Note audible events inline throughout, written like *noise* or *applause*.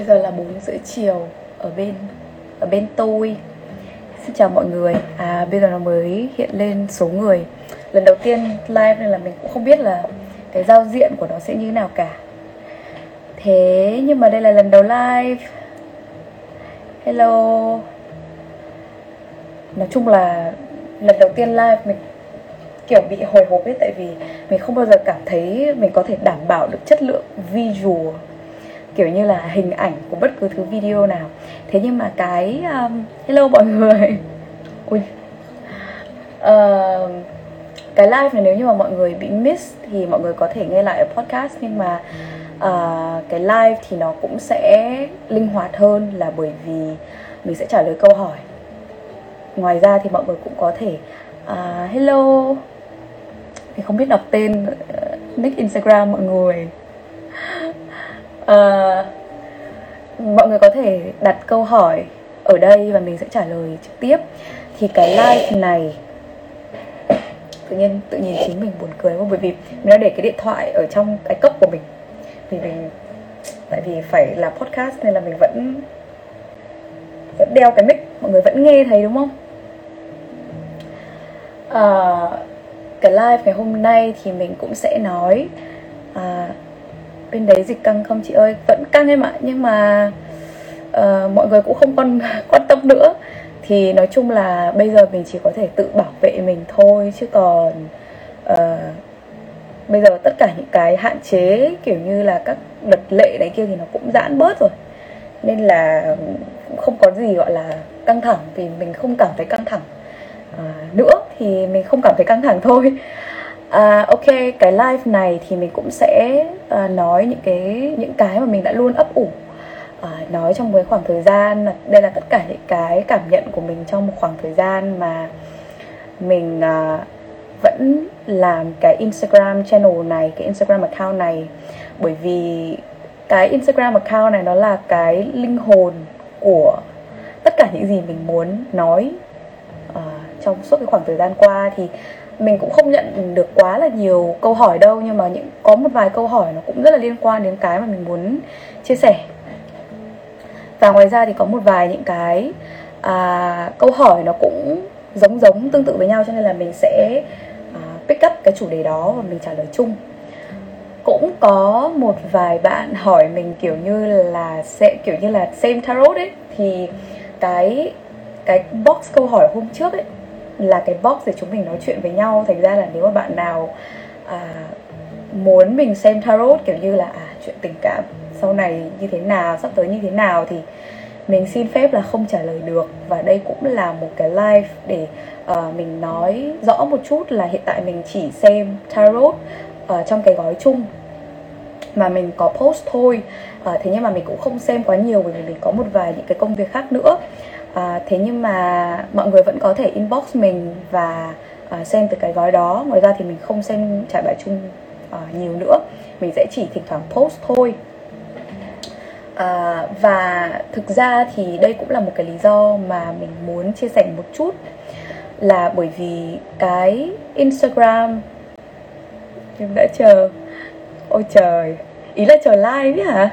Bây giờ là 4 rưỡi chiều ở bên ở bên tôi. Xin chào mọi người. À bây giờ nó mới hiện lên số người. Lần đầu tiên live nên là mình cũng không biết là Cái giao diện của nó sẽ như thế nào cả. Thế nhưng mà đây là lần đầu live. Hello. Nói chung là lần đầu tiên live mình kiểu bị hồi hộp ấy, Tại vì mình không bao giờ cảm thấy mình có thể đảm bảo được chất lượng visual kiểu như là hình ảnh của bất cứ thứ video nào. Thế nhưng mà cái um, hello mọi người. *laughs* Ui. Uh, cái live này nếu như mà mọi người bị miss thì mọi người có thể nghe lại ở podcast nhưng mà uh, cái live thì nó cũng sẽ linh hoạt hơn là bởi vì mình sẽ trả lời câu hỏi. Ngoài ra thì mọi người cũng có thể uh, hello. Thì không biết đọc tên uh, nick instagram mọi người uh, mọi người có thể đặt câu hỏi ở đây và mình sẽ trả lời trực tiếp. Thì cái live này tự nhiên tự nhiên chính mình buồn cười không bởi vì mình đã để cái điện thoại ở trong cái cốc của mình. Vì mình tại vì phải là podcast nên là mình vẫn vẫn đeo cái mic mọi người vẫn nghe thấy đúng không? À, cái live ngày hôm nay thì mình cũng sẽ nói à, bên đấy dịch căng không chị ơi? Vẫn căng em ạ nhưng mà uh, mọi người cũng không quan *laughs* quan tâm nữa. Thì nói chung là bây giờ mình chỉ có thể tự bảo vệ mình thôi chứ còn uh, bây giờ tất cả những cái hạn chế kiểu như là các luật lệ đấy kia thì nó cũng giãn bớt rồi. Nên là cũng không có gì gọi là căng thẳng vì mình không cảm thấy căng thẳng. À, nữa thì mình không cảm thấy căng thẳng thôi. À, ok, cái live này thì mình cũng sẽ uh, nói những cái những cái mà mình đã luôn ấp ủ uh, nói trong một khoảng thời gian. Đây là tất cả những cái cảm nhận của mình trong một khoảng thời gian mà mình uh, vẫn làm cái Instagram channel này, cái Instagram account này. Bởi vì cái Instagram account này nó là cái linh hồn của tất cả những gì mình muốn nói uh, trong suốt cái khoảng thời gian qua. Thì mình cũng không nhận được quá là nhiều câu hỏi đâu nhưng mà những có một vài câu hỏi nó cũng rất là liên quan đến cái mà mình muốn chia sẻ. Và ngoài ra thì có một vài những cái à, câu hỏi nó cũng giống giống tương tự với nhau cho nên là mình sẽ à, pick up cái chủ đề đó và mình trả lời chung. Cũng có một vài bạn hỏi mình kiểu như là sẽ kiểu như là xem tarot ấy thì cái cái box câu hỏi hôm trước ấy là cái box để chúng mình nói chuyện với nhau. Thành ra là nếu mà bạn nào à, muốn mình xem tarot kiểu như là à chuyện tình cảm sau này như thế nào sắp tới như thế nào thì mình xin phép là không trả lời được. Và đây cũng là một cái live để uh, mình nói rõ một chút là hiện tại mình chỉ xem tarot uh, trong cái gói chung mà mình có post thôi. Uh, thế nhưng mà mình cũng không xem quá nhiều bởi vì mình có một vài những cái công việc khác nữa à, thế nhưng mà mọi người vẫn có thể inbox mình và uh, xem từ cái gói đó. Ngoài ra thì mình không xem trải bài chung uh, nhiều nữa. Mình sẽ chỉ thỉnh thoảng post thôi. À, và thực ra thì đây cũng là một cái lý do mà mình muốn chia sẻ một chút. Là bởi vì cái instagram em đã chờ. Ôi trời ý là chờ like đấy hả?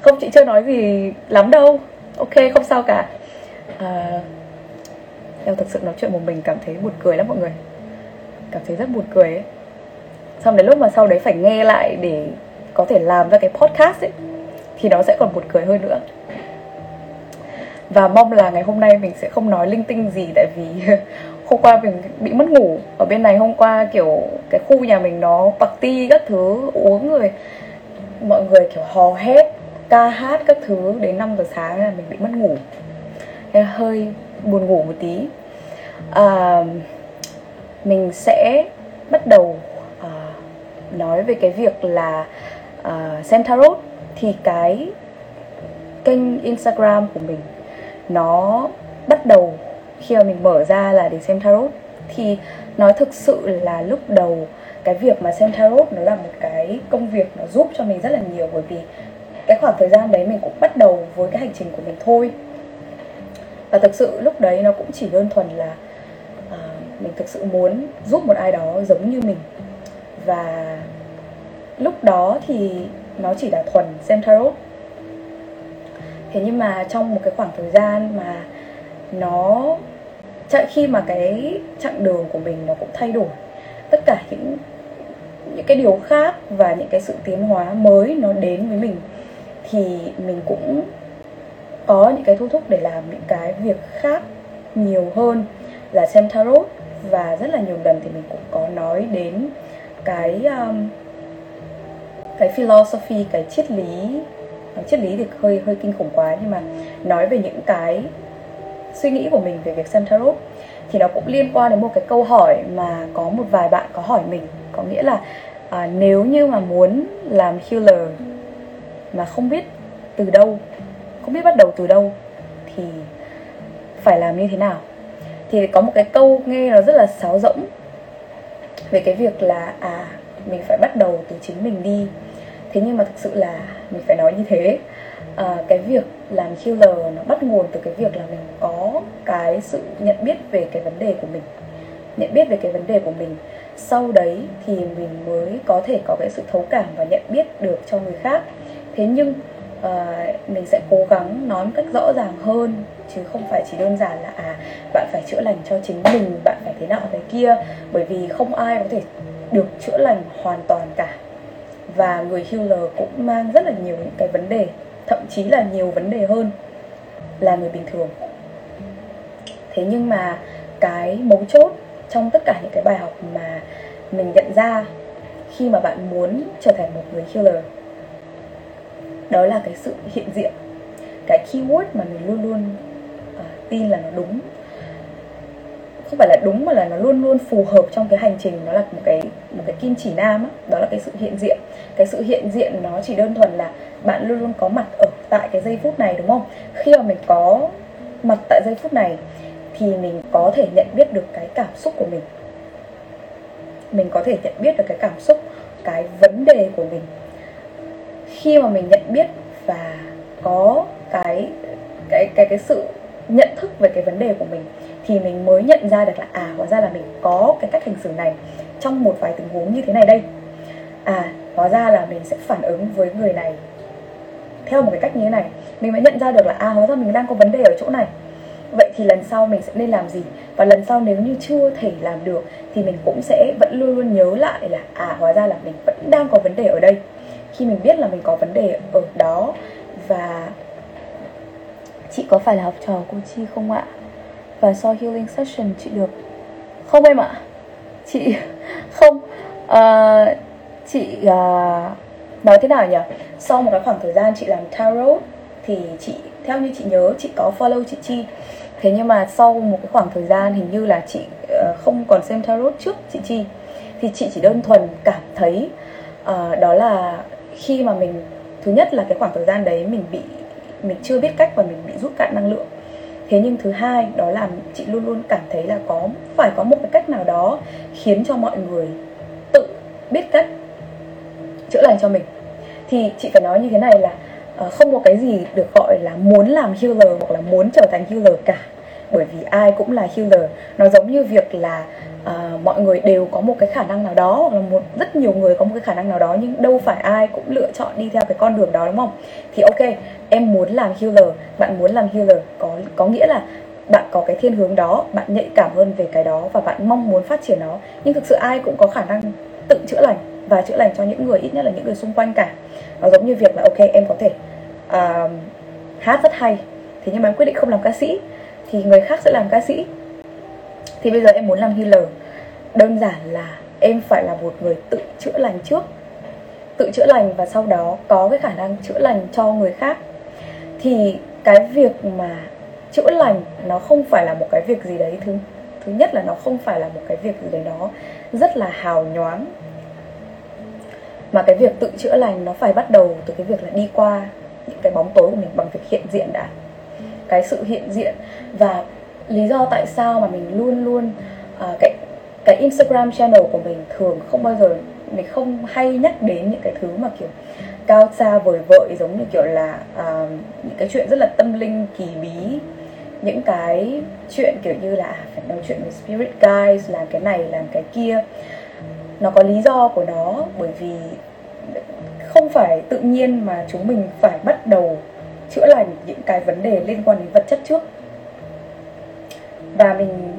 Không chị chưa nói gì lắm đâu ok không sao cả. À, em thực sự nói chuyện một mình cảm thấy buồn cười lắm mọi người. Cảm thấy rất buồn cười ấy. Xong đến lúc mà sau đấy phải nghe lại để có thể làm ra cái podcast ấy thì nó sẽ còn buồn cười hơn nữa. Và mong là ngày hôm nay mình sẽ không nói linh tinh gì tại vì *laughs* hôm qua mình bị mất ngủ. Ở bên này hôm qua kiểu cái khu nhà mình nó party các thứ uống rồi. Mọi người kiểu hò hét ca hát các thứ đến 5 giờ sáng là mình bị mất ngủ. Nên hơi buồn ngủ một tí. À, mình sẽ bắt đầu à, nói về cái việc là à, xem tarot thì cái kênh instagram của mình nó bắt đầu khi mà mình mở ra là để xem tarot. Thì nói thực sự là lúc đầu cái việc mà xem tarot nó là một cái công việc nó giúp cho mình rất là nhiều bởi vì cái khoảng thời gian đấy mình cũng bắt đầu với cái hành trình của mình thôi. Và thực sự lúc đấy nó cũng chỉ đơn thuần là à, mình thực sự muốn giúp một ai đó giống như mình. Và lúc đó thì nó chỉ là thuần xem tarot. Thế nhưng mà trong một cái khoảng thời gian mà nó khi mà cái chặng đường của mình nó cũng thay đổi tất cả những những cái điều khác và những cái sự tiến hóa mới nó đến với mình thì mình cũng có những cái thu thúc để làm những cái việc khác nhiều hơn là xem tarot. Và rất là nhiều lần thì mình cũng có nói đến cái um, cái philosophy cái triết lý. Triết lý thì hơi hơi kinh khủng quá nhưng mà nói về những cái suy nghĩ của mình về việc xem tarot thì nó cũng liên quan đến một cái câu hỏi mà có một vài bạn có hỏi mình. Có nghĩa là à, nếu như mà muốn làm healer mà không biết từ đâu không biết bắt đầu từ đâu thì phải làm như thế nào. Thì có một cái câu nghe nó rất là sáo rỗng về cái việc là à mình phải bắt đầu từ chính mình đi. Thế nhưng mà thực sự là mình phải nói như thế. À, cái việc làm killer nó bắt nguồn từ cái việc là mình có cái sự nhận biết về cái vấn đề của mình nhận biết về cái vấn đề của mình. Sau đấy thì mình mới có thể có cái sự thấu cảm và nhận biết được cho người khác thế nhưng uh, mình sẽ cố gắng nói một cách rõ ràng hơn chứ không phải chỉ đơn giản là à bạn phải chữa lành cho chính mình bạn phải thế nào thế kia bởi vì không ai có thể được chữa lành hoàn toàn cả. Và người healer cũng mang rất là nhiều những cái vấn đề thậm chí là nhiều vấn đề hơn là người bình thường. Thế nhưng mà cái mấu chốt trong tất cả những cái bài học mà mình nhận ra khi mà bạn muốn trở thành một người healer đó là cái sự hiện diện. Cái keyword mà mình luôn luôn uh, tin là nó đúng. Không phải là đúng mà là nó luôn luôn phù hợp trong cái hành trình nó là một cái một cái kim chỉ nam á. Đó là cái sự hiện diện. Cái sự hiện diện nó chỉ đơn thuần là bạn luôn luôn có mặt ở tại cái giây phút này đúng không? Khi mà mình có mặt tại giây phút này thì mình có thể nhận biết được cái cảm xúc của mình. Mình có thể nhận biết được cái cảm xúc cái vấn đề của mình khi mà mình nhận biết và có cái cái cái cái sự nhận thức về cái vấn đề của mình, thì mình mới nhận ra được là à hóa ra là mình có cái cách hành xử này trong một vài tình huống như thế này đây. À hóa ra là mình sẽ phản ứng với người này theo một cái cách như thế này. Mình mới nhận ra được là à hóa ra mình đang có vấn đề ở chỗ này. Vậy thì lần sau mình sẽ nên làm gì? Và lần sau nếu như chưa thể làm được thì mình cũng sẽ vẫn luôn luôn nhớ lại là à hóa ra là mình vẫn đang có vấn đề ở đây khi mình biết là mình có vấn đề ở đó. Và chị có phải là học trò cô chi không ạ? Và sau healing session chị được không em ạ. Chị *laughs* không. Uh, chị uh, nói thế nào nhỉ? Sau một cái khoảng thời gian chị làm tarot thì chị theo như chị nhớ chị có follow chị chi. Thế nhưng mà sau một cái khoảng thời gian hình như là chị uh, không còn xem tarot trước chị chi. Thì chị chỉ đơn thuần cảm thấy uh, đó là khi mà mình, thứ nhất là cái khoảng thời gian đấy mình bị, mình chưa biết cách và mình bị rút cạn năng lượng. Thế nhưng thứ hai, đó là chị luôn luôn cảm thấy là có, phải có một cái cách nào đó khiến cho mọi người tự biết cách chữa lành cho mình. Thì chị phải nói như thế này là ờ, không có cái gì được gọi là muốn làm healer hoặc là muốn trở thành healer cả. Bởi vì ai cũng là healer. Nó giống như việc là à, mọi người đều có một cái khả năng nào đó hoặc là một rất nhiều người có một cái khả năng nào đó nhưng đâu phải ai cũng lựa chọn đi theo cái con đường đó đúng không? Thì ok em muốn làm healer bạn muốn làm healer có có nghĩa là bạn có cái thiên hướng đó bạn nhạy cảm hơn về cái đó và bạn mong muốn phát triển nó. Nhưng thực sự ai cũng có khả năng tự chữa lành và chữa lành cho những người ít nhất là những người xung quanh cả. Nó giống như việc là ok em có thể uh, hát rất hay thế nhưng mà em quyết định không làm ca sĩ thì người khác sẽ làm ca sĩ thì bây giờ em muốn làm healer. Đơn giản là em phải là một người tự chữa lành trước. Tự chữa lành và sau đó có cái khả năng chữa lành cho người khác. Thì cái việc mà chữa lành nó không phải là một cái việc gì đấy thứ thứ nhất là nó không phải là một cái việc gì đấy nó rất là hào nhoáng. Mà cái việc tự chữa lành nó phải bắt đầu từ cái việc là đi qua những cái bóng tối của mình bằng việc hiện diện đã. Cái sự hiện diện và lý do tại sao mà mình luôn luôn uh, cái cái Instagram channel của mình thường không bao giờ mình không hay nhắc đến những cái thứ mà kiểu cao xa vời vợi giống như kiểu là uh, những cái chuyện rất là tâm linh kỳ bí. Những cái chuyện kiểu như là à, phải nói chuyện với spirit guides làm cái này làm cái kia. Nó có lý do của nó bởi vì không phải tự nhiên mà chúng mình phải bắt đầu chữa lành những cái vấn đề liên quan đến vật chất trước và mình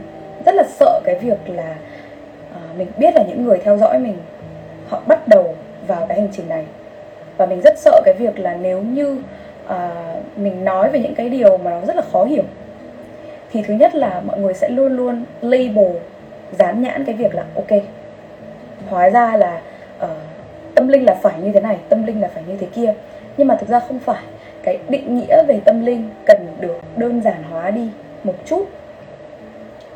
rất là sợ cái việc là uh, mình biết là những người theo dõi mình họ bắt đầu vào cái hành trình này. Và mình rất sợ cái việc là nếu như uh, mình nói về những cái điều mà nó rất là khó hiểu thì thứ nhất là mọi người sẽ luôn luôn label dán nhãn cái việc là ok hóa ra là uh, tâm linh là phải như thế này tâm linh là phải như thế kia. Nhưng mà thực ra không phải. Cái định nghĩa về tâm linh cần được đơn giản hóa đi một chút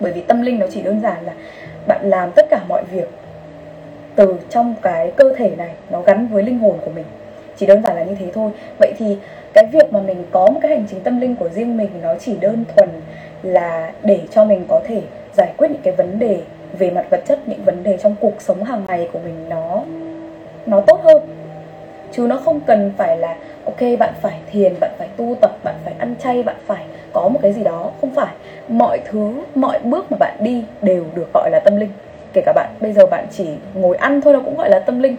bởi vì tâm linh nó chỉ đơn giản là bạn làm tất cả mọi việc từ trong cái cơ thể này, nó gắn với linh hồn của mình. Chỉ đơn giản là như thế thôi. Vậy thì cái việc mà mình có một cái hành trình tâm linh của riêng mình, nó chỉ đơn thuần là để cho mình có thể giải quyết những cái vấn đề về mặt vật chất, những vấn đề trong cuộc sống hàng ngày của mình nó nó tốt hơn. Chứ nó không cần phải là, ok, bạn phải thiền, bạn phải tu tập, bạn phải ăn chay, bạn phải có một cái gì đó không phải. Mọi thứ mọi bước mà bạn đi đều được gọi là tâm linh. Kể cả bạn bây giờ bạn chỉ ngồi ăn thôi nó cũng gọi là tâm linh.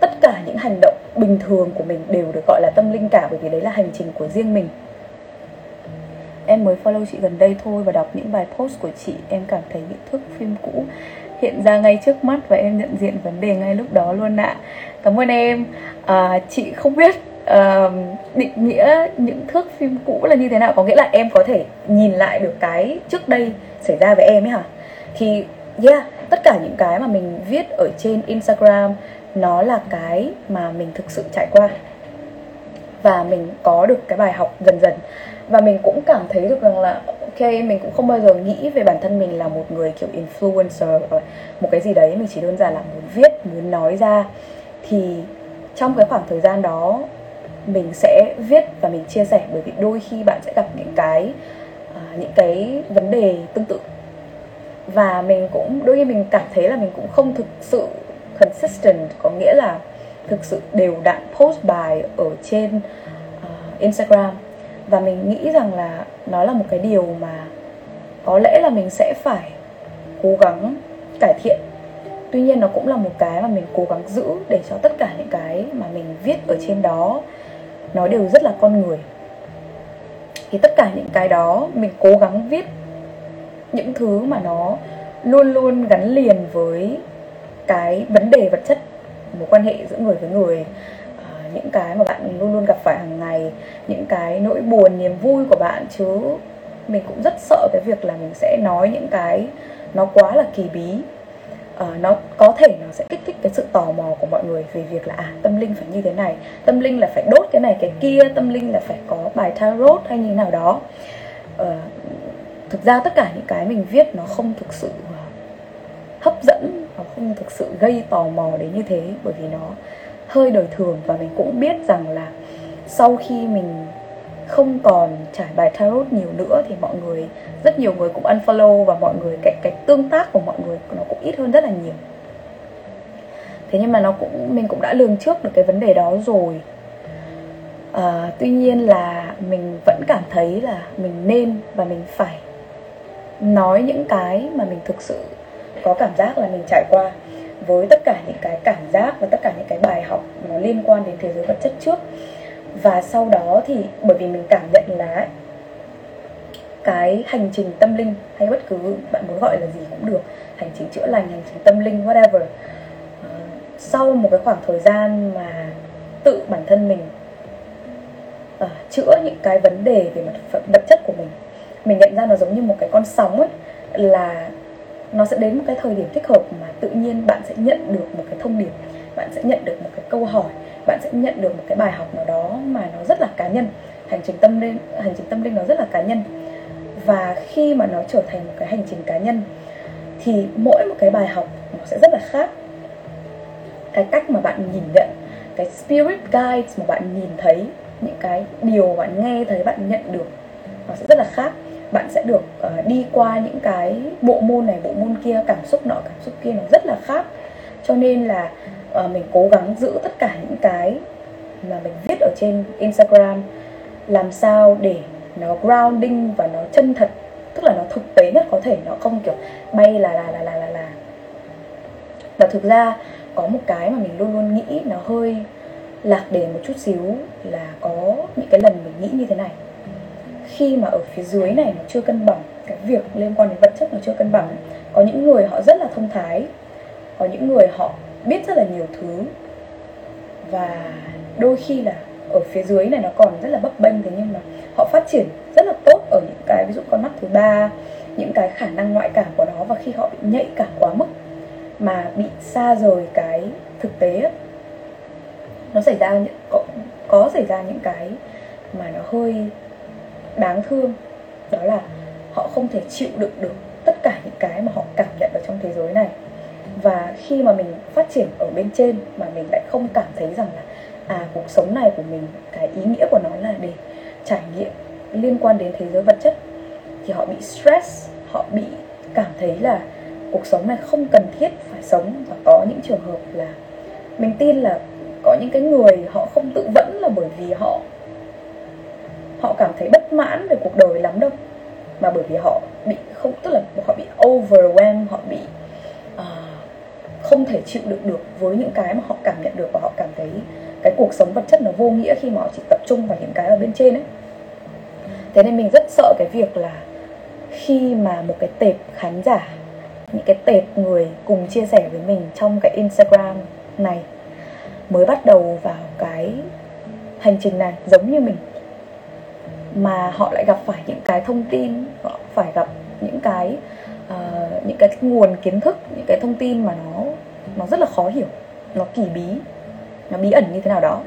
Tất cả những hành động bình thường của mình đều được gọi là tâm linh cả bởi vì đấy là hành trình của riêng mình. Em mới follow chị gần đây thôi và đọc những bài post của chị em cảm thấy những thước phim cũ hiện ra ngay trước mắt và em nhận diện vấn đề ngay lúc đó luôn ạ. Cảm ơn em. À, chị không biết uh, định nghĩa những thước phim cũ là như thế nào? Có nghĩa là em có thể nhìn lại được cái trước đây xảy ra với em ấy hả? Thì yeah tất cả những cái mà mình viết ở trên instagram nó là cái mà mình thực sự trải qua. Và mình có được cái bài học dần dần. Và mình cũng cảm thấy được rằng là ok mình cũng không bao giờ nghĩ về bản thân mình là một người kiểu influencer một cái gì đấy. Mình chỉ đơn giản là muốn viết muốn nói ra. Thì trong cái khoảng thời gian đó mình sẽ viết và mình chia sẻ. Bởi vì đôi khi bạn sẽ gặp những cái uh, những cái vấn đề tương tự. Và mình cũng đôi khi mình cảm thấy là mình cũng không thực sự consistent có nghĩa là thực sự đều đặn post bài ở trên uh, Instagram. Và mình nghĩ rằng là nó là một cái điều mà có lẽ là mình sẽ phải cố gắng cải thiện. Tuy nhiên nó cũng là một cái mà mình cố gắng giữ để cho tất cả những cái mà mình viết ở trên đó nó đều rất là con người. Thì tất cả những cái đó mình cố gắng viết những thứ mà nó luôn luôn gắn liền với cái vấn đề vật chất, mối quan hệ giữa người với người. À, những cái mà bạn luôn luôn gặp phải hàng ngày, những cái nỗi buồn, niềm vui của bạn chứ mình cũng rất sợ cái việc là mình sẽ nói những cái nó quá là kỳ bí uh, nó có thể nó sẽ kích thích cái sự tò mò của mọi người về việc là à tâm linh phải như thế này tâm linh là phải đốt cái này cái kia tâm linh là phải có bài tarot hay như nào đó. Uh, thực ra tất cả những cái mình viết nó không thực sự ờ, hấp dẫn nó không thực sự gây tò mò đến như thế bởi vì nó hơi đời thường và mình cũng biết rằng là sau khi mình không còn trải bài tarot nhiều nữa thì mọi người rất nhiều người cũng unfollow và mọi người cái cái tương tác của mọi người nó cũng ít hơn rất là nhiều. Thế nhưng mà nó cũng mình cũng đã lường trước được cái vấn đề đó rồi. À, tuy nhiên là mình vẫn cảm thấy là mình nên và mình phải nói những cái mà mình thực sự có cảm giác là mình trải qua với tất cả những cái cảm giác và tất cả những cái bài học nó liên quan đến thế giới vật chất trước và sau đó thì bởi vì mình cảm nhận là cái hành trình tâm linh hay bất cứ bạn muốn gọi là gì cũng được hành trình chữa lành hành trình tâm linh whatever ờ, sau một cái khoảng thời gian mà tự bản thân mình à, chữa những cái vấn đề về mặt vật chất của mình mình nhận ra nó giống như một cái con sóng ấy là nó sẽ đến một cái thời điểm thích hợp mà tự nhiên bạn sẽ nhận được một cái thông điệp bạn sẽ nhận được một cái câu hỏi bạn sẽ nhận được một cái bài học nào đó mà nó rất là cá nhân. Hành trình tâm linh hành trình tâm linh nó rất là cá nhân. Và khi mà nó trở thành một cái hành trình cá nhân thì mỗi một cái bài học nó sẽ rất là khác. Cái cách mà bạn nhìn nhận cái spirit guides mà bạn nhìn thấy những cái điều bạn nghe thấy bạn nhận được nó sẽ rất là khác. Bạn sẽ được uh, đi qua những cái bộ môn này bộ môn kia cảm xúc nọ cảm xúc kia nó rất là khác. Cho nên là uh, mình cố gắng giữ tất cả những cái mà mình viết ở trên Instagram làm sao để nó grounding và nó chân thật tức là nó thực tế nhất có thể nó không kiểu bay là là là là là là. Và thực ra có một cái mà mình luôn luôn nghĩ nó hơi lạc đề một chút xíu là có những cái lần mình nghĩ như thế này. Khi mà ở phía dưới này nó chưa cân bằng cái việc liên quan đến vật chất nó chưa cân bằng có những người họ rất là thông thái có những người họ biết rất là nhiều thứ. Và đôi khi là ở phía dưới này nó còn rất là bấp bênh thế nhưng mà họ phát triển rất là tốt ở những cái ví dụ con mắt thứ ba những cái khả năng ngoại cảm của nó và khi họ bị nhạy cảm quá mức mà bị xa rời cái thực tế ấy, nó xảy ra những có, có xảy ra những cái mà nó hơi đáng thương. Đó là họ không thể chịu đựng được tất cả những cái mà họ cảm nhận ở trong thế giới này và khi mà mình phát triển ở bên trên mà mình lại không cảm thấy rằng là à cuộc sống này của mình, cái ý nghĩa của nó là để trải nghiệm liên quan đến thế giới vật chất, thì họ bị stress, họ bị cảm thấy là cuộc sống này không cần thiết phải sống. Và có những trường hợp là mình tin là có những cái người họ không tự vẫn là bởi vì họ họ cảm thấy bất mãn về cuộc đời lắm đâu. Mà bởi vì họ bị không, tức là họ bị overwhelm họ bị không thể chịu đựng được với những cái mà họ cảm nhận được và họ cảm thấy cái cuộc sống vật chất nó vô nghĩa khi mà họ chỉ tập trung vào những cái ở bên trên ấy. Thế nên mình rất sợ cái việc là khi mà một cái tệp khán giả những cái tệp người cùng chia sẻ với mình trong cái instagram này mới bắt đầu vào cái hành trình này giống như mình mà họ lại gặp phải những cái thông tin họ phải gặp những cái uh, những cái nguồn kiến thức, những cái thông tin mà nó nó rất là khó hiểu, nó kỳ bí, nó bí ẩn như thế nào đó.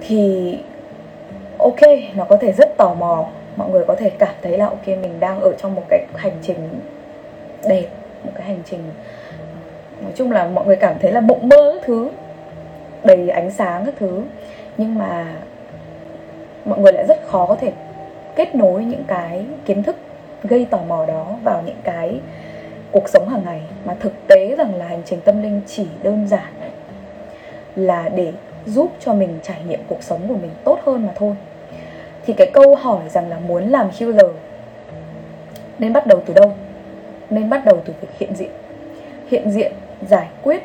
Thì ok, nó có thể rất tò mò, mọi người có thể cảm thấy là ok, mình đang ở trong một cái hành trình đẹp, một cái hành trình, nói chung là mọi người cảm thấy là mộng mơ các thứ, đầy ánh sáng các thứ. Nhưng mà mọi người lại rất khó có thể kết nối những cái kiến thức gây tò mò đó vào những cái cuộc sống hàng ngày mà thực tế rằng là hành trình tâm linh chỉ đơn giản là để giúp cho mình trải nghiệm cuộc sống của mình tốt hơn mà thôi. Thì cái câu hỏi rằng là muốn làm healer nên bắt đầu từ đâu? Nên bắt đầu từ việc hiện diện. Hiện diện, giải quyết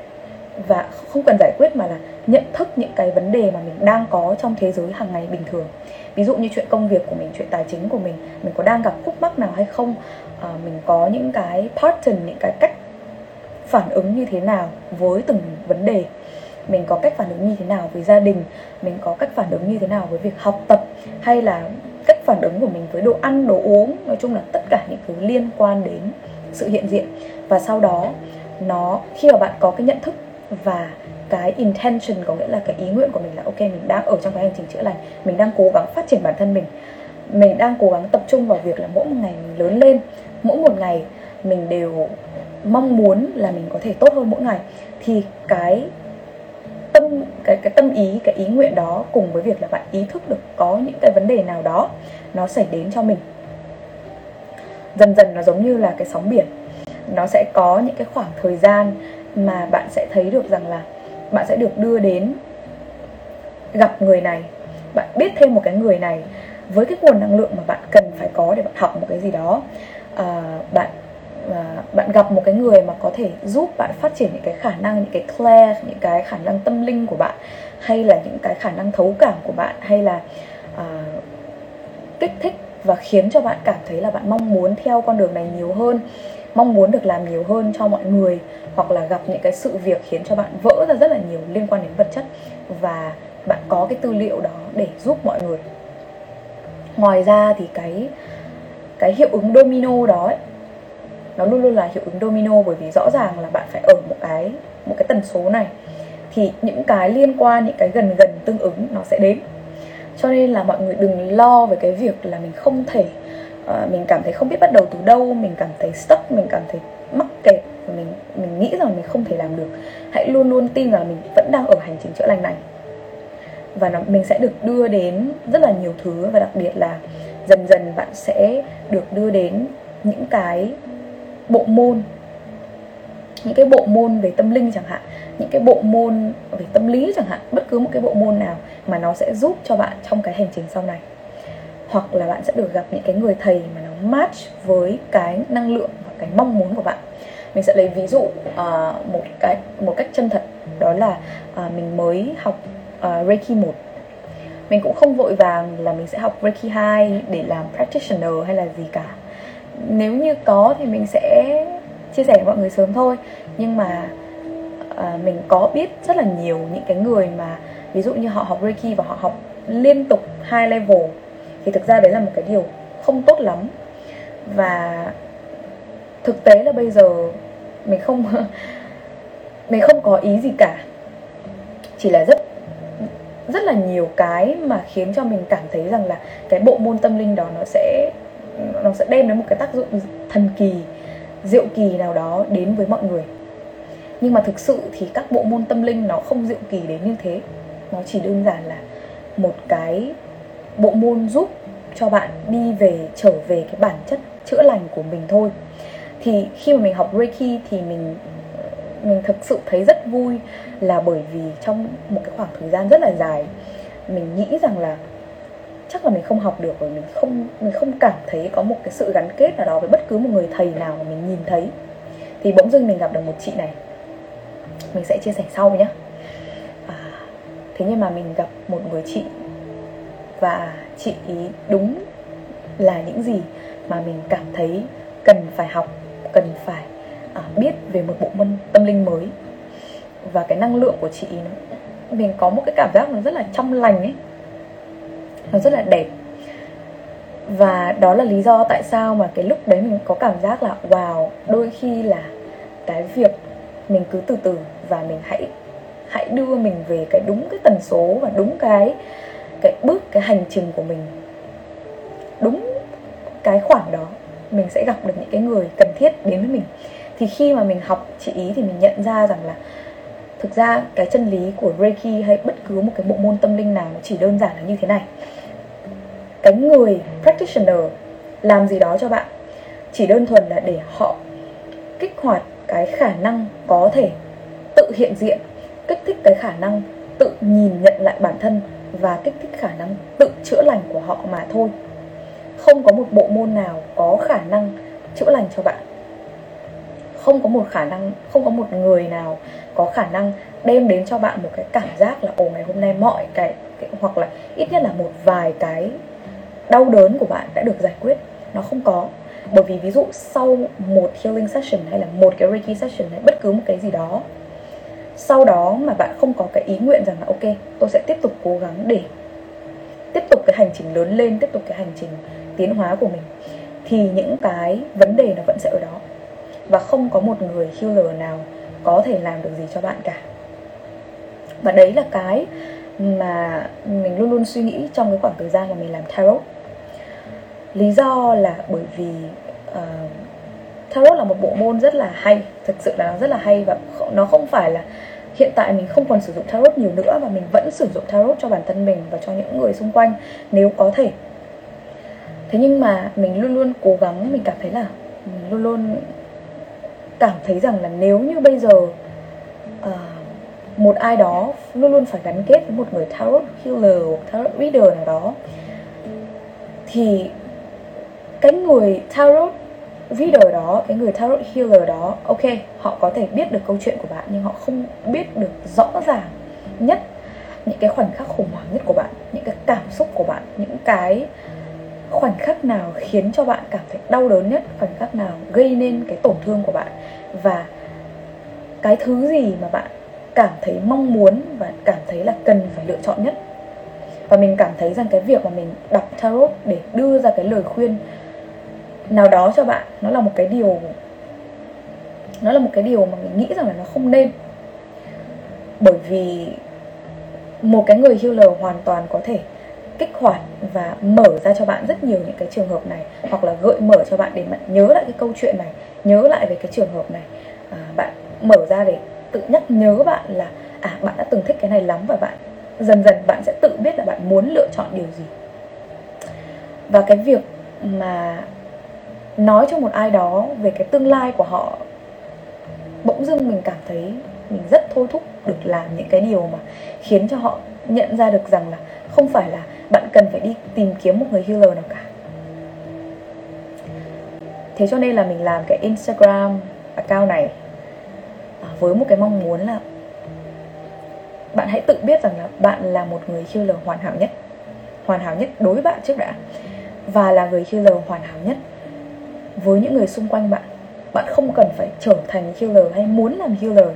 và không cần giải quyết mà là nhận thức những cái vấn đề mà mình đang có trong thế giới hàng ngày bình thường ví dụ như chuyện công việc của mình chuyện tài chính của mình mình có đang gặp khúc mắc nào hay không? À, mình có những cái pattern những cái cách phản ứng như thế nào với từng vấn đề? Mình có cách phản ứng như thế nào với gia đình? Mình có cách phản ứng như thế nào với việc học tập? Hay là cách phản ứng của mình với đồ ăn đồ uống? Nói chung là tất cả những thứ liên quan đến sự hiện diện. Và sau đó nó khi mà bạn có cái nhận thức và cái intention, có nghĩa là cái ý nguyện của mình là, ok, mình đang ở trong cái hành trình chữa lành, mình đang cố gắng phát triển bản thân mình. Mình đang cố gắng tập trung vào việc là mỗi một ngày mình lớn lên, mỗi một ngày mình đều mong muốn là mình có thể tốt hơn mỗi ngày. Thì cái tâm, cái cái tâm ý, cái ý nguyện đó cùng với việc là bạn ý thức được có những cái vấn đề nào đó, nó xảy đến cho mình. Dần dần nó giống như là cái sóng biển, nó sẽ có những cái khoảng thời gian mà bạn sẽ thấy được rằng là bạn sẽ được đưa đến gặp người này. Bạn biết thêm một cái người này. Với cái nguồn năng lượng mà bạn cần phải có để bạn học một cái gì đó à, bạn à, bạn gặp một cái người mà có thể giúp bạn phát triển những cái khả năng những cái clair những cái khả năng tâm linh của bạn hay là những cái khả năng thấu cảm của bạn hay là à, kích thích và khiến cho bạn cảm thấy là bạn mong muốn theo con đường này nhiều hơn mong muốn được làm nhiều hơn cho mọi người hoặc là gặp những cái sự việc khiến cho bạn vỡ ra rất là nhiều liên quan đến vật chất và bạn có cái tư liệu đó để giúp mọi người. Ngoài ra thì cái cái hiệu ứng domino đó ấy, nó luôn luôn là hiệu ứng domino bởi vì rõ ràng là bạn phải ở một cái một cái tần số này thì những cái liên quan những cái gần gần tương ứng nó sẽ đến. Cho nên là mọi người đừng lo về cái việc là mình không thể uh, mình cảm thấy không biết bắt đầu từ đâu mình cảm thấy stuck mình cảm thấy mắc kẹt mình mình nghĩ rằng mình không thể làm được. Hãy luôn luôn tin rằng mình vẫn đang ở hành trình chữa lành này. Và nó, mình sẽ được đưa đến rất là nhiều thứ và đặc biệt là dần dần bạn sẽ được đưa đến những cái bộ môn những cái bộ môn về tâm linh chẳng hạn những cái bộ môn về tâm lý chẳng hạn bất cứ một cái bộ môn nào mà nó sẽ giúp cho bạn trong cái hành trình sau này. Hoặc là bạn sẽ được gặp những cái người thầy mà nó match với cái năng lượng và cái mong muốn của bạn mình sẽ lấy ví dụ uh, một cái một cách chân thật đó là uh, mình mới học uh, Reiki 1 mình cũng không vội vàng là mình sẽ học Reiki 2 để làm practitioner hay là gì cả. Nếu như có thì mình sẽ chia sẻ với mọi người sớm thôi. Nhưng mà à, mình có biết rất là nhiều những cái người mà ví dụ như họ học Reiki và họ học liên tục hai level thì thực ra đấy là một cái điều không tốt lắm. Và thực tế là bây giờ mình không *laughs* mình không có ý gì cả. Chỉ là rất rất là nhiều cái mà khiến cho mình cảm thấy rằng là cái bộ môn tâm linh đó nó sẽ nó sẽ đem đến một cái tác dụng thần kỳ, diệu kỳ nào đó đến với mọi người. Nhưng mà thực sự thì các bộ môn tâm linh nó không diệu kỳ đến như thế. Nó chỉ đơn giản là một cái bộ môn giúp cho bạn đi về, trở về cái bản chất chữa lành của mình thôi thì khi mà mình học Reiki thì mình mình thực sự thấy rất vui là bởi vì trong một cái khoảng thời gian rất là dài mình nghĩ rằng là chắc là mình không học được rồi mình không mình không cảm thấy có một cái sự gắn kết nào đó với bất cứ một người thầy nào mà mình nhìn thấy. Thì bỗng dưng mình gặp được một chị này. Mình sẽ chia sẻ sau nhé. À, thế nhưng mà mình gặp một người chị và chị ý đúng là những gì mà mình cảm thấy cần phải học cần phải à, biết về một bộ môn tâm linh mới. Và cái năng lượng của chị nó mình có một cái cảm giác nó rất là trong lành ấy. Nó rất là đẹp. Và đó là lý do tại sao mà cái lúc đấy mình có cảm giác là wow đôi khi là cái việc mình cứ từ từ và mình hãy hãy đưa mình về cái đúng cái tần số và đúng cái cái bước cái hành trình của mình. Đúng cái khoảng đó mình sẽ gặp được những cái người cần thiết đến với mình. Thì khi mà mình học chị ý thì mình nhận ra rằng là thực ra cái chân lý của Reiki hay bất cứ một cái bộ môn tâm linh nào nó chỉ đơn giản là như thế này. Cái người practitioner làm gì đó cho bạn chỉ đơn thuần là để họ kích hoạt cái khả năng có thể tự hiện diện, kích thích cái khả năng tự nhìn nhận lại bản thân và kích thích khả năng tự chữa lành của họ mà thôi không có một bộ môn nào có khả năng chữa lành cho bạn. Không có một khả năng không có một người nào có khả năng đem đến cho bạn một cái cảm giác là ồ ngày hôm nay mọi cái, cái hoặc là ít nhất là một vài cái đau đớn của bạn đã được giải quyết. Nó không có. Bởi vì ví dụ sau một healing session hay là một cái reiki session hay bất cứ một cái gì đó sau đó mà bạn không có cái ý nguyện rằng là ok tôi sẽ tiếp tục cố gắng để tiếp tục cái hành trình lớn lên tiếp tục cái hành trình tiến hóa của mình thì những cái vấn đề nó vẫn sẽ ở đó. Và không có một người healer nào có thể làm được gì cho bạn cả. Và đấy là cái mà mình luôn luôn suy nghĩ trong cái khoảng thời gian mà mình làm tarot. Lý do là bởi vì uh, tarot là một bộ môn rất là hay thực sự là nó rất là hay và nó không phải là hiện tại mình không còn sử dụng tarot nhiều nữa và mình vẫn sử dụng tarot cho bản thân mình và cho những người xung quanh nếu có thể thế nhưng mà mình luôn luôn cố gắng mình cảm thấy là mình luôn luôn cảm thấy rằng là nếu như bây giờ uh, một ai đó luôn luôn phải gắn kết với một người tarot healer tarot reader nào đó thì cái người tarot reader đó cái người tarot healer đó ok họ có thể biết được câu chuyện của bạn nhưng họ không biết được rõ ràng nhất những cái khoảnh khắc khủng hoảng nhất của bạn những cái cảm xúc của bạn những cái khoảnh khắc nào khiến cho bạn cảm thấy đau đớn nhất, khoảnh khắc nào gây nên cái tổn thương của bạn? Và cái thứ gì mà bạn cảm thấy mong muốn và cảm thấy là cần phải lựa chọn nhất? Và mình cảm thấy rằng cái việc mà mình đọc tarot để đưa ra cái lời khuyên nào đó cho bạn, nó là một cái điều, nó là một cái điều mà mình nghĩ rằng là nó không nên. Bởi vì một cái người healer hoàn toàn có thể kích hoạt và mở ra cho bạn rất nhiều những cái trường hợp này hoặc là gợi mở cho bạn để bạn nhớ lại cái câu chuyện này nhớ lại về cái trường hợp này. À, bạn mở ra để tự nhắc nhớ bạn là à bạn đã từng thích cái này lắm và bạn dần dần bạn sẽ tự biết là bạn muốn lựa chọn điều gì. Và cái việc mà nói cho một ai đó về cái tương lai của họ bỗng dưng mình cảm thấy mình rất thôi thúc được làm những cái điều mà khiến cho họ nhận ra được rằng là không phải là bạn cần phải đi tìm kiếm một người healer nào cả. Thế cho nên là mình làm cái instagram account này à, với một cái mong muốn là bạn hãy tự biết rằng là bạn là một người healer hoàn hảo nhất, hoàn hảo nhất đối với bạn trước đã, và là người healer hoàn hảo nhất với những người xung quanh bạn. Bạn không cần phải trở thành healer hay muốn làm healer.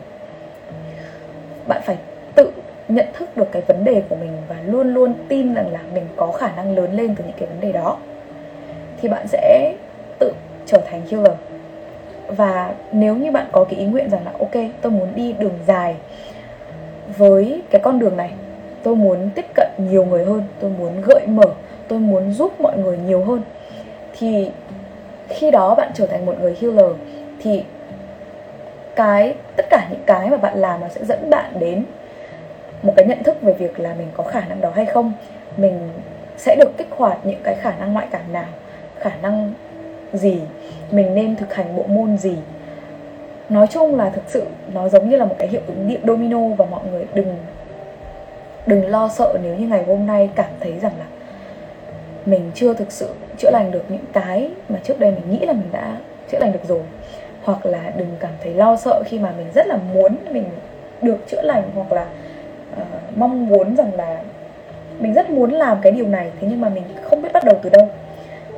Bạn phải nhận thức được cái vấn đề của mình và luôn luôn tin rằng là mình có khả năng lớn lên từ những cái vấn đề đó, thì bạn sẽ tự trở thành healer. Và nếu như bạn có cái ý nguyện rằng là, ok, tôi muốn đi đường dài với cái con đường này, tôi muốn tiếp cận nhiều người hơn, tôi muốn gợi mở, tôi muốn giúp mọi người nhiều hơn, thì khi đó bạn trở thành một người healer, thì cái, tất cả những cái mà bạn làm nó sẽ dẫn bạn đến một cái nhận thức về việc là mình có khả năng đó hay không. Mình sẽ được kích hoạt những cái khả năng ngoại cảm nào, khả năng gì, mình nên thực hành bộ môn gì. Nói chung là thực sự nó giống như là một cái hiệu ứng điện domino và mọi người đừng đừng lo sợ nếu như ngày hôm nay cảm thấy rằng là mình chưa thực sự chữa lành được những cái mà trước đây mình nghĩ là mình đã chữa lành được rồi. Hoặc là đừng cảm thấy lo sợ khi mà mình rất là muốn mình được chữa lành hoặc là uh, mong muốn rằng là mình rất muốn làm cái điều này thế nhưng mà mình không biết bắt đầu từ đâu.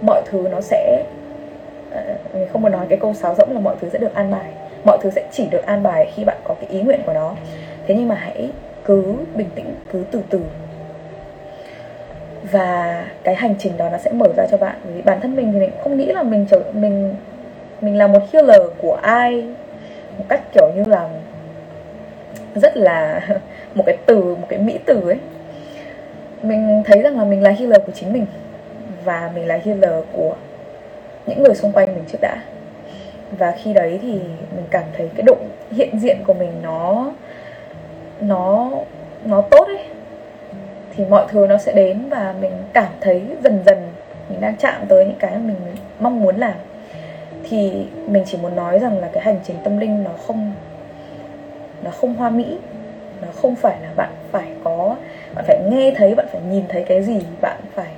Mọi thứ nó sẽ uh, mình không muốn nói cái câu sáo rỗng là mọi thứ sẽ được an bài. Mọi thứ sẽ chỉ được an bài khi bạn có cái ý nguyện của nó. Thế nhưng mà hãy cứ bình tĩnh cứ từ từ. Và cái hành trình đó nó sẽ mở ra cho bạn. Vì bản thân mình thì mình không nghĩ là mình trở mình mình là một healer của ai. Một cách kiểu như là rất là một cái từ, một cái mỹ từ ấy. Mình thấy rằng là mình là healer của chính mình và mình là healer của những người xung quanh mình trước đã. Và khi đấy thì mình cảm thấy cái độ hiện diện của mình nó nó nó tốt ấy. Thì mọi thứ nó sẽ đến và mình cảm thấy dần dần mình đang chạm tới những cái mà mình mong muốn làm. Thì mình chỉ muốn nói rằng là cái hành trình tâm linh nó không nó không hoa mỹ nó không phải là bạn phải có bạn phải nghe thấy bạn phải nhìn thấy cái gì bạn phải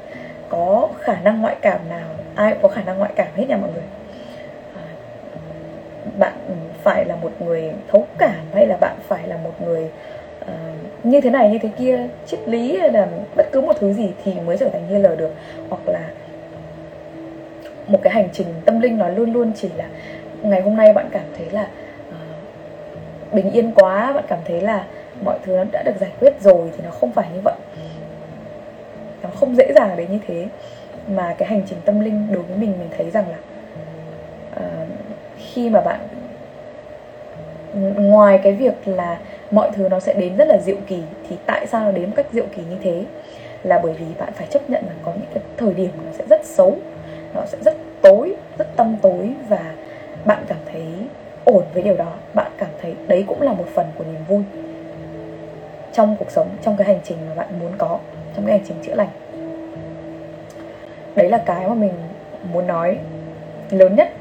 có khả năng ngoại cảm nào. Ai cũng có khả năng ngoại cảm hết nha mọi người. À, bạn phải là một người thấu cảm hay là bạn phải là một người uh, như thế này như thế kia triết lý hay là bất cứ một thứ gì thì mới trở thành healer được. Hoặc là một cái hành trình tâm linh nó luôn luôn chỉ là ngày hôm nay bạn cảm thấy là uh, bình yên quá bạn cảm thấy là mọi thứ nó đã được giải quyết rồi thì nó không phải như vậy. Nó không dễ dàng đến như thế. Mà cái hành trình tâm linh đối với mình mình thấy rằng là uh, khi mà bạn ngoài cái việc là mọi thứ nó sẽ đến rất là diệu kỳ thì tại sao nó đến một cách diệu kỳ như thế? Là bởi vì bạn phải chấp nhận là có những cái thời điểm nó sẽ rất xấu nó sẽ rất tối rất tâm tối và bạn cảm thấy ổn với điều đó. Bạn cảm thấy đấy cũng là một phần của niềm vui trong cuộc sống trong cái hành trình mà bạn muốn có trong cái hành trình chữa lành. Đấy là cái mà mình muốn nói lớn nhất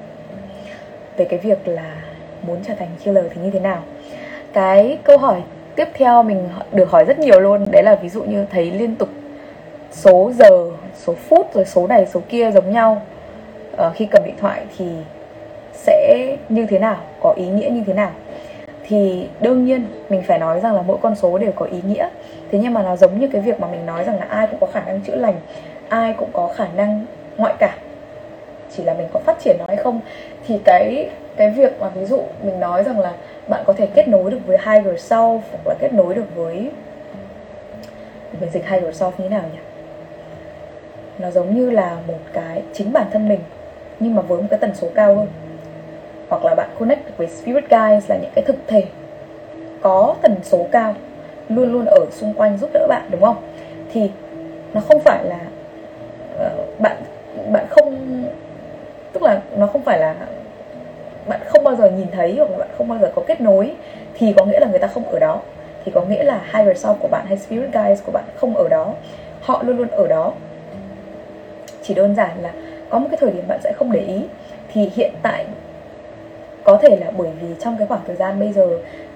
về cái việc là muốn trở thành killer thì như thế nào. Cái câu hỏi tiếp theo mình được hỏi rất nhiều luôn đấy là ví dụ như thấy liên tục số giờ số phút rồi số này số kia giống nhau à, khi cầm điện thoại thì sẽ như thế nào có ý nghĩa như thế nào? Thì đương nhiên mình phải nói rằng là mỗi con số đều có ý nghĩa. Thế nhưng mà nó giống như cái việc mà mình nói rằng là ai cũng có khả năng chữa lành, ai cũng có khả năng ngoại cảm. Chỉ là mình có phát triển nó hay không. Thì cái cái việc mà ví dụ mình nói rằng là bạn có thể kết nối được với higher self hoặc là kết nối được với mình dịch higher self như thế nào nhỉ? Nó giống như là một cái chính bản thân mình, nhưng mà với một cái tần số cao hơn hoặc là bạn connect được với spirit guides là những cái thực thể có tần số cao luôn luôn ở xung quanh giúp đỡ bạn đúng không? Thì nó không phải là uh, bạn bạn không tức là nó không phải là bạn không bao giờ nhìn thấy hoặc là bạn không bao giờ có kết nối thì có nghĩa là người ta không ở đó. Thì có nghĩa là higher self của bạn hay spirit guides của bạn không ở đó họ luôn luôn ở đó. Chỉ đơn giản là có một cái thời điểm bạn sẽ không để ý. Thì hiện tại có thể là bởi vì trong cái khoảng thời gian bây giờ,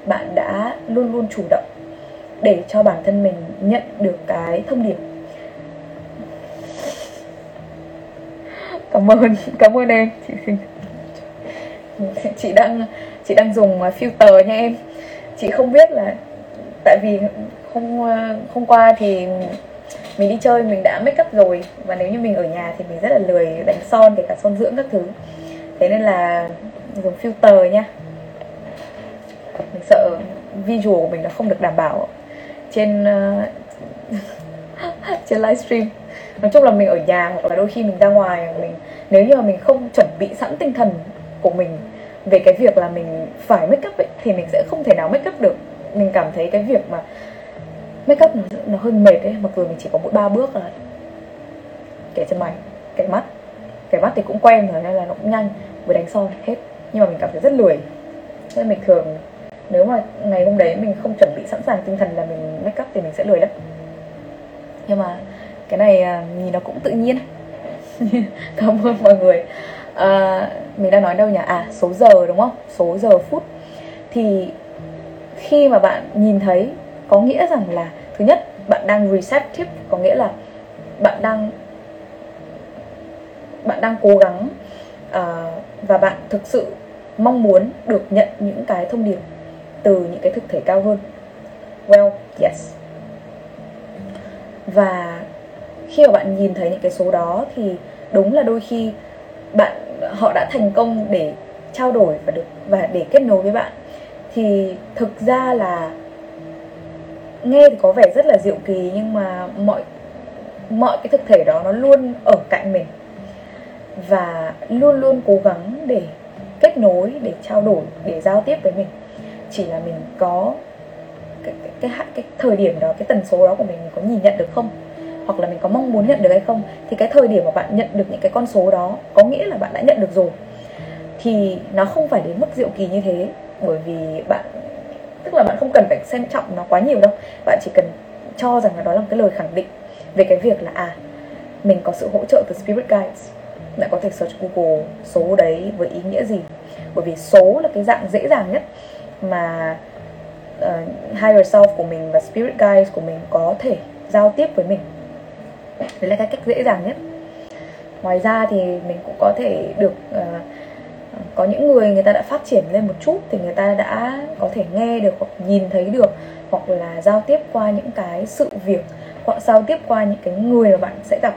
bạn đã luôn luôn chủ động để cho bản thân mình nhận được cái thông điệp. Cảm ơn cảm ơn em. Chị xin chị đang chị đang dùng à, filter nha em. Chị không biết là tại vì hôm à, hôm qua thì mình đi chơi, mình đã make up rồi. Và nếu như mình ở nhà thì mình rất là lười đánh son kể cả son dưỡng các thứ. Thế nên là dùng filter nha mình sợ visual của mình nó không được đảm bảo trên uh, *laughs* trên livestream nói chung là mình ở nhà hoặc là đôi khi mình ra ngoài mình nếu như mà mình không chuẩn bị sẵn tinh thần của mình về cái việc là mình phải make up ấy, thì mình sẽ không thể nào make up được. Mình cảm thấy cái việc mà make up nó, nó hơi mệt ấy mặc dù mình chỉ có mỗi ba bước là kẻ chân mày kẻ mắt. Kẻ mắt thì cũng quen rồi nên là nó cũng nhanh vừa đánh son hết nhưng mà mình cảm thấy rất lười. Nên mình thường nếu mà ngày hôm đấy mình không chuẩn bị sẵn sàng tinh thần là mình make up thì mình sẽ lười lắm. Nhưng mà cái này à, nhìn nó cũng tự nhiên. *laughs* Cảm ơn mọi người. À, mình đang nói đâu nhỉ? À số giờ đúng không? Số giờ phút. Thì khi mà bạn nhìn thấy có nghĩa rằng là thứ nhất bạn đang receptive có nghĩa là bạn đang bạn đang cố gắng uh, và bạn thực sự mong muốn được nhận những cái thông điệp từ những cái thực thể cao hơn. Well, yes. Và khi mà bạn nhìn thấy những cái số đó thì đúng là đôi khi bạn, họ đã thành công để trao đổi và được, và để kết nối với bạn. Thì thực ra là nghe thì có vẻ rất là diệu kỳ nhưng mà mọi mọi cái thực thể đó nó luôn ở cạnh mình. Và luôn luôn cố gắng để kết nối để trao đổi để giao tiếp với mình. Chỉ là mình có cái, cái, cái, cái thời điểm đó cái tần số đó của mình, mình có nhìn nhận được không? Hoặc là mình có mong muốn nhận được hay không? Thì cái thời điểm mà bạn nhận được những cái con số đó có nghĩa là bạn đã nhận được rồi. Thì nó không phải đến mức diệu kỳ như thế bởi vì bạn tức là bạn không cần phải xem trọng nó quá nhiều đâu. Bạn chỉ cần cho rằng là đó là một cái lời khẳng định về cái việc là à mình có sự hỗ trợ từ spirit guides bạn có thể search google số đấy với ý nghĩa gì? Bởi vì số là cái dạng dễ dàng nhất mà uh, higher self của mình và spirit guides của mình có thể giao tiếp với mình. Đấy là cái cách dễ dàng nhất. Ngoài ra thì mình cũng có thể được uh, có những người người ta đã phát triển lên một chút thì người ta đã có thể nghe được hoặc nhìn thấy được hoặc là giao tiếp qua những cái sự việc hoặc giao tiếp qua những cái người mà bạn sẽ gặp.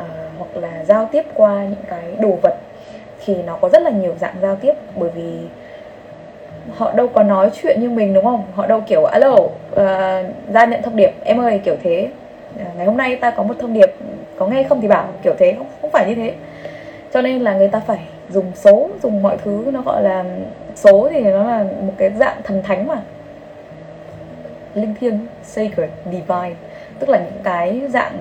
Uh, hoặc là giao tiếp qua những cái đồ vật thì nó có rất là nhiều dạng giao tiếp. Bởi vì họ đâu có nói chuyện như mình đúng không? Họ đâu kiểu alo uh, ra nhận thông điệp em ơi kiểu thế. Uh, ngày hôm nay ta có một thông điệp có nghe không thì bảo kiểu thế. Không không phải như thế. Cho nên là người ta phải dùng số dùng mọi thứ nó gọi là số thì nó là một cái dạng thần thánh mà. Linh thiêng sacred divine. Tức là những cái dạng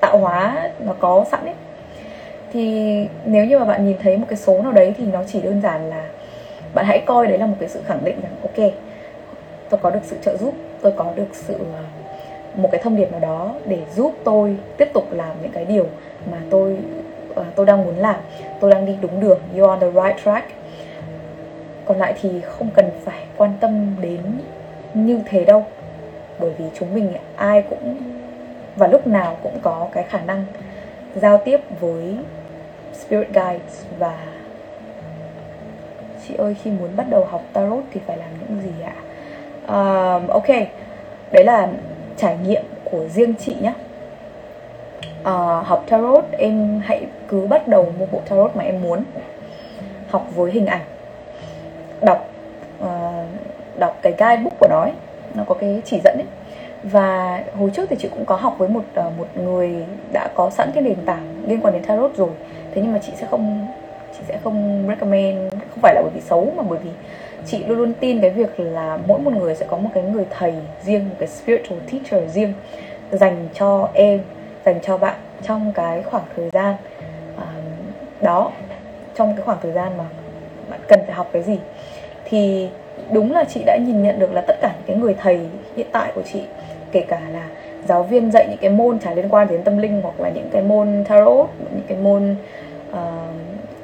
tạo hóa nó có sẵn ấy. Thì nếu như mà bạn nhìn thấy một cái số nào đấy thì nó chỉ đơn giản là bạn hãy coi đấy là một cái sự khẳng định rằng ok, tôi có được sự trợ giúp, tôi có được sự ờ, một cái thông điệp nào đó để giúp tôi tiếp tục làm những cái điều mà tôi ờ, tôi đang muốn làm, tôi đang đi đúng đường, you on the right track. Còn lại thì không cần phải quan tâm đến như thế đâu, bởi vì chúng mình ai cũng và lúc nào cũng có cái khả năng giao tiếp với spirit guides. Và chị ơi khi muốn bắt đầu học tarot thì phải làm những gì ạ? Um, ok đấy là trải nghiệm của riêng chị nhé. Uh, học tarot em hãy cứ bắt đầu mua bộ tarot mà em muốn. Học với hình ảnh. Đọc uh, đọc cái guidebook của nó ấy. nó có cái chỉ dẫn ấy và hồi trước thì chị cũng có học với một ờ, một người đã có sẵn cái nền tảng liên quan đến tarot rồi. Thế nhưng mà chị sẽ không chị sẽ không recommend không phải là bởi vì xấu mà bởi vì chị luôn luôn tin cái việc là mỗi một người sẽ có một cái người thầy riêng một cái spiritual teacher riêng dành cho em dành cho bạn trong cái khoảng thời gian uh, đó trong cái khoảng thời gian mà bạn cần phải học cái gì. Thì đúng là chị đã nhìn nhận được là tất cả những cái người thầy hiện tại của chị kể cả là giáo viên dạy những cái môn chả liên quan đến tâm linh hoặc là những cái môn tarot những cái môn uh,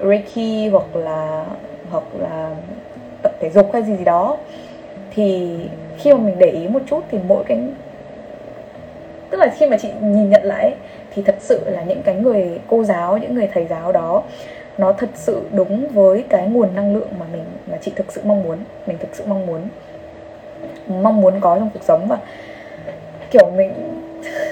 reiki hoặc là hoặc là tập thể dục hay gì gì đó. Thì khi mà mình để ý một chút thì mỗi cái tức là khi mà chị nhìn nhận lại thì thật sự là những cái người cô giáo những người thầy giáo đó nó thật sự đúng với cái nguồn năng lượng mà mình mà chị thực sự mong muốn mình thực sự mong muốn mong muốn có trong cuộc sống. Và kiểu mình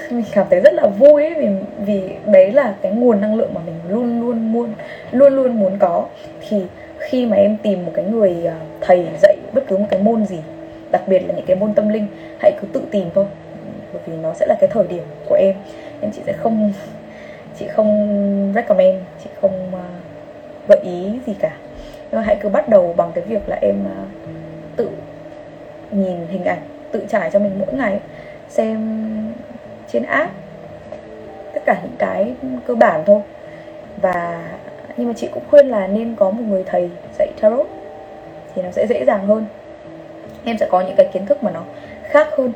mình cảm thấy rất là vui ấy vì vì đấy là cái nguồn năng lượng mà mình luôn luôn muốn luôn luôn muốn có. Thì khi mà em tìm một cái người à, thầy dạy bất cứ một cái môn gì đặc biệt là những cái môn tâm linh hãy cứ tự tìm thôi bởi vì nó sẽ là cái thời điểm của em. Nên chị sẽ không chị không recommend chị không uh, gợi ý gì cả. Nhưng mà hãy cứ bắt đầu bằng cái việc là em uh, tự nhìn hình ảnh tự trải cho mình mỗi ngày xem trên app. Tất cả những cái cơ bản thôi. Và nhưng mà chị cũng khuyên là nên có một người thầy dạy tarot thì nó sẽ dễ dàng hơn. Em sẽ có những cái kiến thức mà nó khác hơn.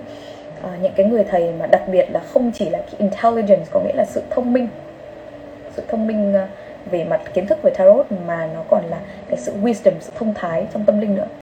À, những cái người thầy mà đặc biệt là không chỉ là cái intelligence có nghĩa là sự thông minh. Sự thông minh ờ, về mặt kiến thức về tarot mà nó còn là cái sự wisdom sự thông thái trong tâm linh nữa.